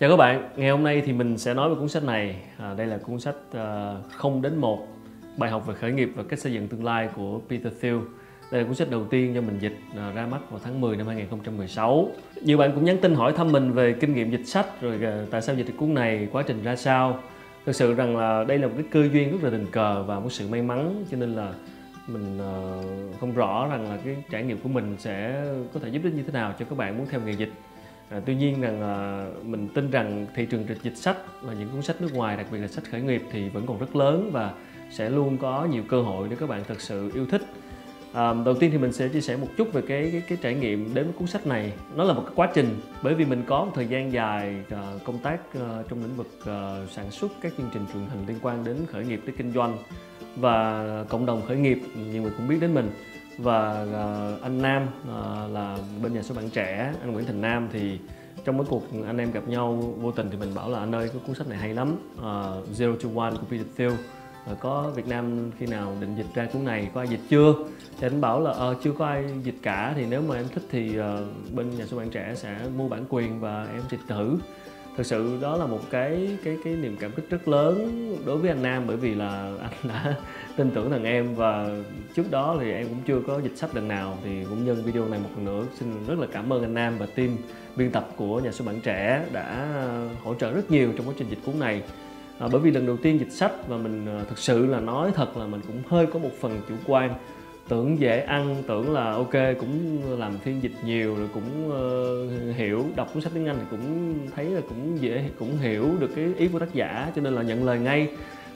Chào các bạn, ngày hôm nay thì mình sẽ nói về cuốn sách này. À, đây là cuốn sách à, uh, 0 đến 1 bài học về khởi nghiệp và cách xây dựng tương lai của Peter Thiel. Đây là cuốn sách đầu tiên do mình dịch uh, ra mắt vào tháng 10 năm 2016. Nhiều bạn cũng nhắn tin hỏi thăm mình về kinh nghiệm dịch sách rồi uh, tại sao dịch cuốn này, quá trình ra sao. Thực sự rằng là đây là một cái cơ duyên rất là tình cờ và một sự may mắn cho nên là mình uh, không rõ rằng là cái trải nghiệm của mình sẽ có thể giúp ích như thế nào cho các bạn muốn theo nghề dịch À, tuy nhiên rằng à, mình tin rằng thị trường dịch sách và những cuốn sách nước ngoài đặc biệt là sách khởi nghiệp thì vẫn còn rất lớn và sẽ luôn có nhiều cơ hội để các bạn thật sự yêu thích. À, đầu tiên thì mình sẽ chia sẻ một chút về cái cái, cái trải nghiệm đến với cuốn sách này. Nó là một cái quá trình bởi vì mình có một thời gian dài à, công tác à, trong lĩnh vực à, sản xuất các chương trình truyền hình liên quan đến khởi nghiệp tới kinh doanh và cộng đồng khởi nghiệp nhiều người cũng biết đến mình và uh, anh Nam uh, là bên nhà xuất bản trẻ anh Nguyễn Thành Nam thì trong cái cuộc anh em gặp nhau vô tình thì mình bảo là anh ơi cái cuốn sách này hay lắm uh, Zero to One của Peter Thiel uh, có Việt Nam khi nào định dịch ra cuốn này có ai dịch chưa? Thì anh bảo là uh, chưa có ai dịch cả thì nếu mà em thích thì uh, bên nhà xuất bản trẻ sẽ mua bản quyền và em dịch thử thực sự đó là một cái cái cái niềm cảm kích rất lớn đối với anh Nam bởi vì là anh đã tin tưởng thằng em và trước đó thì em cũng chưa có dịch sách lần nào thì cũng nhân video này một lần nữa. Xin rất là cảm ơn anh Nam và team biên tập của nhà xuất bản trẻ đã hỗ trợ rất nhiều trong quá trình dịch cuốn này. À, bởi vì lần đầu tiên dịch sách và mình à, thực sự là nói thật là mình cũng hơi có một phần chủ quan tưởng dễ ăn tưởng là ok cũng làm phiên dịch nhiều rồi cũng uh, hiểu đọc cuốn sách tiếng anh thì cũng thấy là cũng dễ cũng hiểu được cái ý của tác giả cho nên là nhận lời ngay.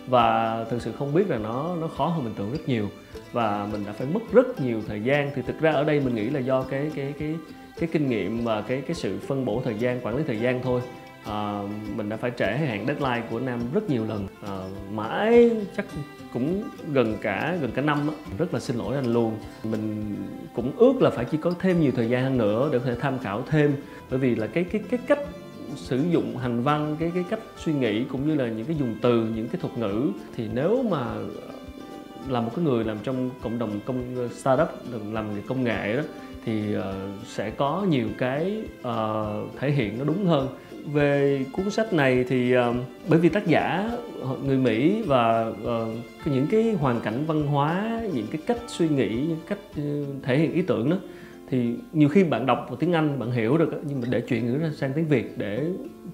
Và thực sự không biết là nó nó khó hơn mình tưởng rất nhiều. Và mình đã phải mất rất nhiều thời gian. Thì thực ra ở đây mình nghĩ là do cái cái cái cái kinh nghiệm và cái cái sự phân bổ thời gian quản lý thời gian thôi uh, mình đã phải trễ hạn deadline của nam rất nhiều lần. Uh, mãi chắc cũng gần cả gần cả năm đó. rất là xin lỗi anh luôn. Mình cũng ước là phải chỉ có thêm nhiều thời gian hơn nữa để có thể tham khảo thêm. Bởi vì là cái cái cái cách sử dụng hành văn cái cái cách suy nghĩ cũng như là những cái dùng từ những cái thuật ngữ thì nếu mà là một cái người làm trong cộng đồng công startup làm về công nghệ đó thì uh, sẽ có nhiều cái uh, thể hiện nó đúng hơn. Về cuốn sách này thì uh, bởi vì tác giả người Mỹ và uh, những cái hoàn cảnh văn hóa những cái cách suy nghĩ những cách uh, thể hiện ý tưởng đó thì nhiều khi bạn đọc vào tiếng Anh bạn hiểu được nhưng mà để chuyển ngữ ra sang tiếng Việt để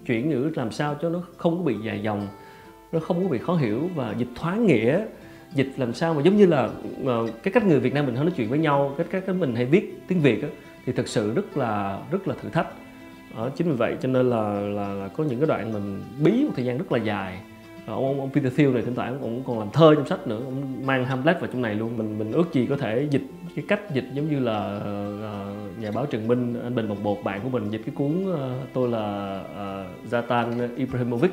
chuyển ngữ làm sao cho nó không có bị dài dòng nó không có bị khó hiểu và dịch thoáng nghĩa dịch làm sao mà giống như là uh, cái cách người Việt Nam mình nói chuyện với nhau cách cách mình hay viết tiếng Việt á, thì thực sự rất là rất là thử thách. Ở chính vì vậy cho nên là, là là có những cái đoạn mình bí một thời gian rất là dài. Ờ, ông, ông Peter Thiel này thỉnh thoảng cũng còn làm thơ trong sách nữa ông mang Hamlet vào trong này luôn. Mình mình ước gì có thể dịch cái cách dịch giống như là uh, nhà báo Trần Minh anh Bình Bồng Bột bạn của mình dịch cái cuốn uh, tôi là uh, Zatan Ibrahimovic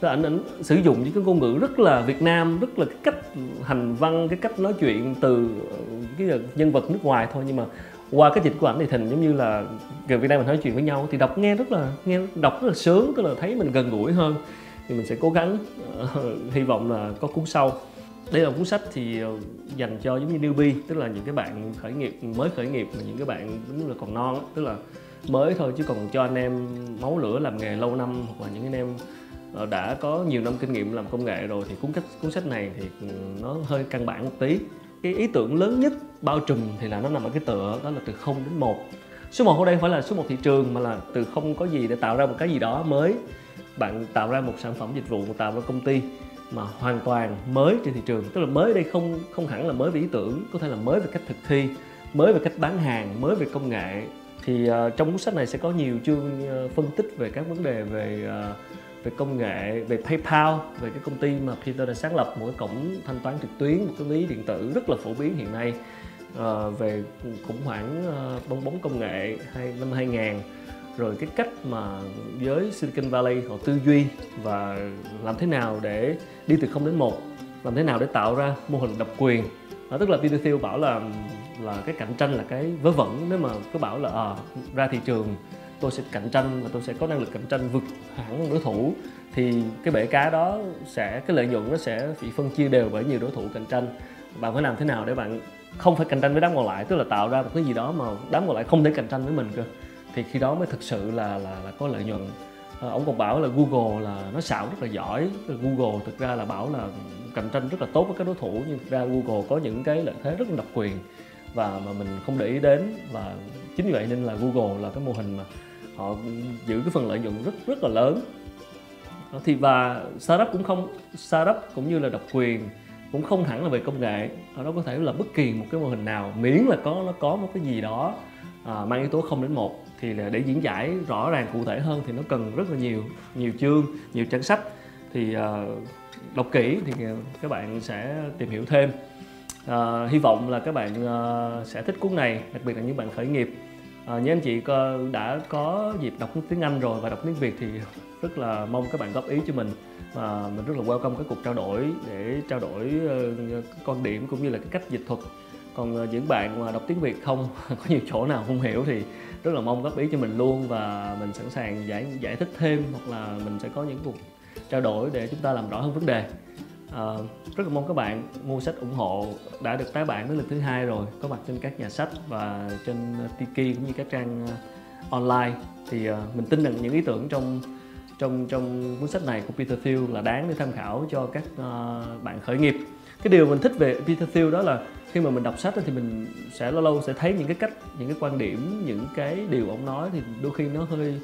tức là anh, anh sử dụng những cái ngôn ngữ rất là Việt Nam rất là cái cách hành văn cái cách nói chuyện từ ờ, cái ờ, nhân vật nước ngoài thôi. Nhưng mà qua cái dịch của ảnh thì thành giống như là người Việt Nam mình nói chuyện với nhau. Thì đọc nghe rất là nghe đọc rất là sướng tức là thấy mình gần gũi hơn. Thì mình sẽ cố gắng uh, hy vọng là có cuốn sau. Đây là cuốn sách thì dành cho giống như newbie tức là những cái bạn khởi nghiệp mới khởi nghiệp mà những cái bạn đúng là còn non tức là mới thôi. Chứ còn cho anh em máu lửa làm nghề lâu năm hoặc là những anh em Ờ, đã có nhiều năm kinh nghiệm làm công nghệ rồi thì cuốn sách cuốn sách này thì ừ, nó hơi căn bản một tí. Cái ý tưởng lớn nhất bao trùm thì là nó nằm ở cái tựa đó là từ 0 đến 1 số 1 ở đây không phải là số 1 thị trường mà là từ không có gì để tạo ra một cái gì đó mới. Bạn tạo ra một sản phẩm dịch vụ tạo ra công ty mà hoàn toàn mới trên thị trường. Tức là mới đây không không hẳn là mới về ý tưởng có thể là mới về cách thực thi mới về cách bán hàng mới về công nghệ. Thì uh, trong cuốn sách này sẽ có nhiều chương uh, phân tích về các vấn đề về uh, về công nghệ về PayPal về cái công ty mà Peter đã sáng lập một cái cổng thanh toán trực tuyến một cái ví điện tử rất là phổ biến hiện nay. À, về khủng hoảng ờ, bong bóng công nghệ hay năm 2000 rồi cái cách mà giới Silicon Valley họ tư duy và làm thế nào để đi từ 0 đến 1 làm thế nào để tạo ra mô hình độc quyền. À, tức là Peter Thiel bảo là là cái cạnh tranh là cái vớ vẩn nếu mà cứ bảo là à, ra thị trường tôi sẽ cạnh tranh và tôi sẽ có năng lực cạnh tranh vượt hẳn đối thủ thì cái bể cá đó sẽ cái lợi nhuận nó sẽ bị phân chia đều bởi nhiều đối thủ cạnh tranh. Bạn phải làm thế nào để bạn không phải cạnh tranh với đám còn lại tức là tạo ra một cái gì đó mà đám còn lại không thể cạnh tranh với mình cơ. Thì khi đó mới thực sự là là, là có lợi nhuận. Ờ, ông còn bảo là Google là nó xạo rất là giỏi. Google thực ra là bảo là cạnh tranh rất là tốt với các đối thủ nhưng thực ra Google có những cái lợi thế rất là độc quyền và mà mình không để ý đến. Và chính vì vậy nên là Google là cái mô hình mà họ giữ cái phần lợi nhuận rất rất là lớn. Thì và startup cũng không startup cũng như là độc quyền cũng không hẳn là về công nghệ. Nó có thể là bất kỳ một cái mô hình nào miễn là có nó có một cái gì đó à, mang yếu tố không đến một thì là để diễn giải rõ ràng cụ thể hơn thì nó cần rất là nhiều nhiều chương nhiều trang sách. Thì à, đọc kỹ thì các bạn sẽ tìm hiểu thêm. À, hy vọng là các bạn à, sẽ thích cuốn này đặc biệt là những bạn khởi nghiệp à, như anh chị đã có dịp đọc tiếng Anh rồi và đọc tiếng Việt thì rất là mong các bạn góp ý cho mình. Và mình rất là welcome cái cuộc trao đổi để trao đổi ờ, quan điểm cũng như là cái cách dịch thuật. Còn ờ, những bạn mà đọc tiếng Việt không có nhiều chỗ nào không hiểu thì rất là mong góp ý cho mình luôn và mình sẵn sàng giải giải thích thêm hoặc là mình sẽ có những cuộc trao đổi để chúng ta làm rõ hơn vấn đề. Uh, rất là mong các bạn mua sách ủng hộ đã được tái bản đến lần thứ hai rồi có mặt trên các nhà sách và trên Tiki cũng như các trang ờ, online. Thì uh, mình tin rằng những ý tưởng trong trong trong cuốn sách này của Peter Thiel là đáng để tham khảo cho các uh, bạn khởi nghiệp. Cái điều mình thích về Peter Thiel đó là khi mà mình đọc sách thì mình sẽ lâu lâu sẽ thấy những cái cách những cái quan điểm những cái điều ông nói thì đôi khi nó hơi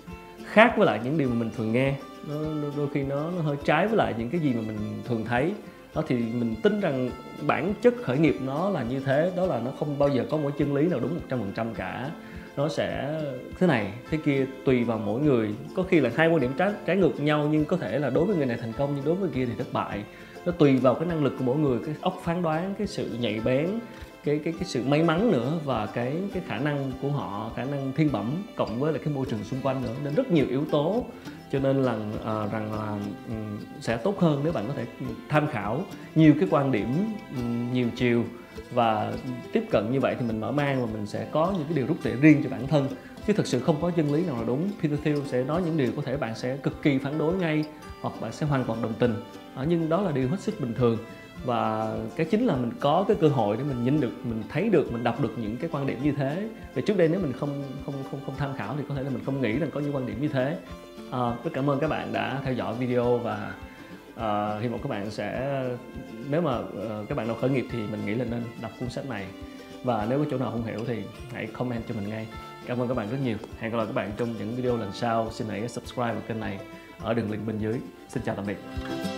khác với lại những điều mà mình thường nghe. Nó đôi khi nó, nó hơi trái với lại những cái gì mà mình thường thấy. Đó thì mình tin rằng bản chất khởi nghiệp nó là như thế đó là nó không bao giờ có một chân lý nào đúng 100% cả. Nó sẽ thế này thế kia tùy vào mỗi người. Có khi là hai quan điểm trái, trái ngược nhau nhưng có thể là đối với người này thành công nhưng đối với người kia thì thất bại. Nó tùy vào cái năng lực của mỗi người cái óc phán đoán cái sự nhạy bén cái cái cái sự may mắn nữa và cái cái khả năng của họ khả năng thiên bẩm cộng với lại cái môi trường xung quanh nữa nên rất nhiều yếu tố. Cho nên là uh, rằng là um, sẽ tốt hơn nếu bạn có thể tham khảo nhiều cái quan điểm um, nhiều chiều. Và tiếp cận như vậy thì mình mở mang và mình sẽ có những cái điều rút tỉa riêng cho bản thân. Chứ thực sự không có chân lý nào là đúng. Peter Thiel sẽ nói những điều có thể bạn sẽ cực kỳ phản đối ngay hoặc bạn sẽ hoàn toàn đồng tình. À, nhưng đó là điều hết sức bình thường và cái chính là mình có cái cơ hội để mình nhìn được mình thấy được mình đọc được những cái quan điểm như thế. Và trước đây nếu mình không không không không tham khảo thì có thể là mình không nghĩ rằng có những quan điểm như thế. À, rất cảm ơn các bạn đã theo dõi video và à, hy vọng các bạn sẽ nếu mà uh, các bạn nào khởi nghiệp thì mình nghĩ là nên đọc cuốn sách này. Và nếu có chỗ nào không hiểu thì hãy comment cho mình ngay. Cảm ơn các bạn rất nhiều. Hẹn gặp lại các bạn trong những video lần sau. Xin hãy subscribe vào kênh này ở đường link bên dưới. Xin chào tạm biệt.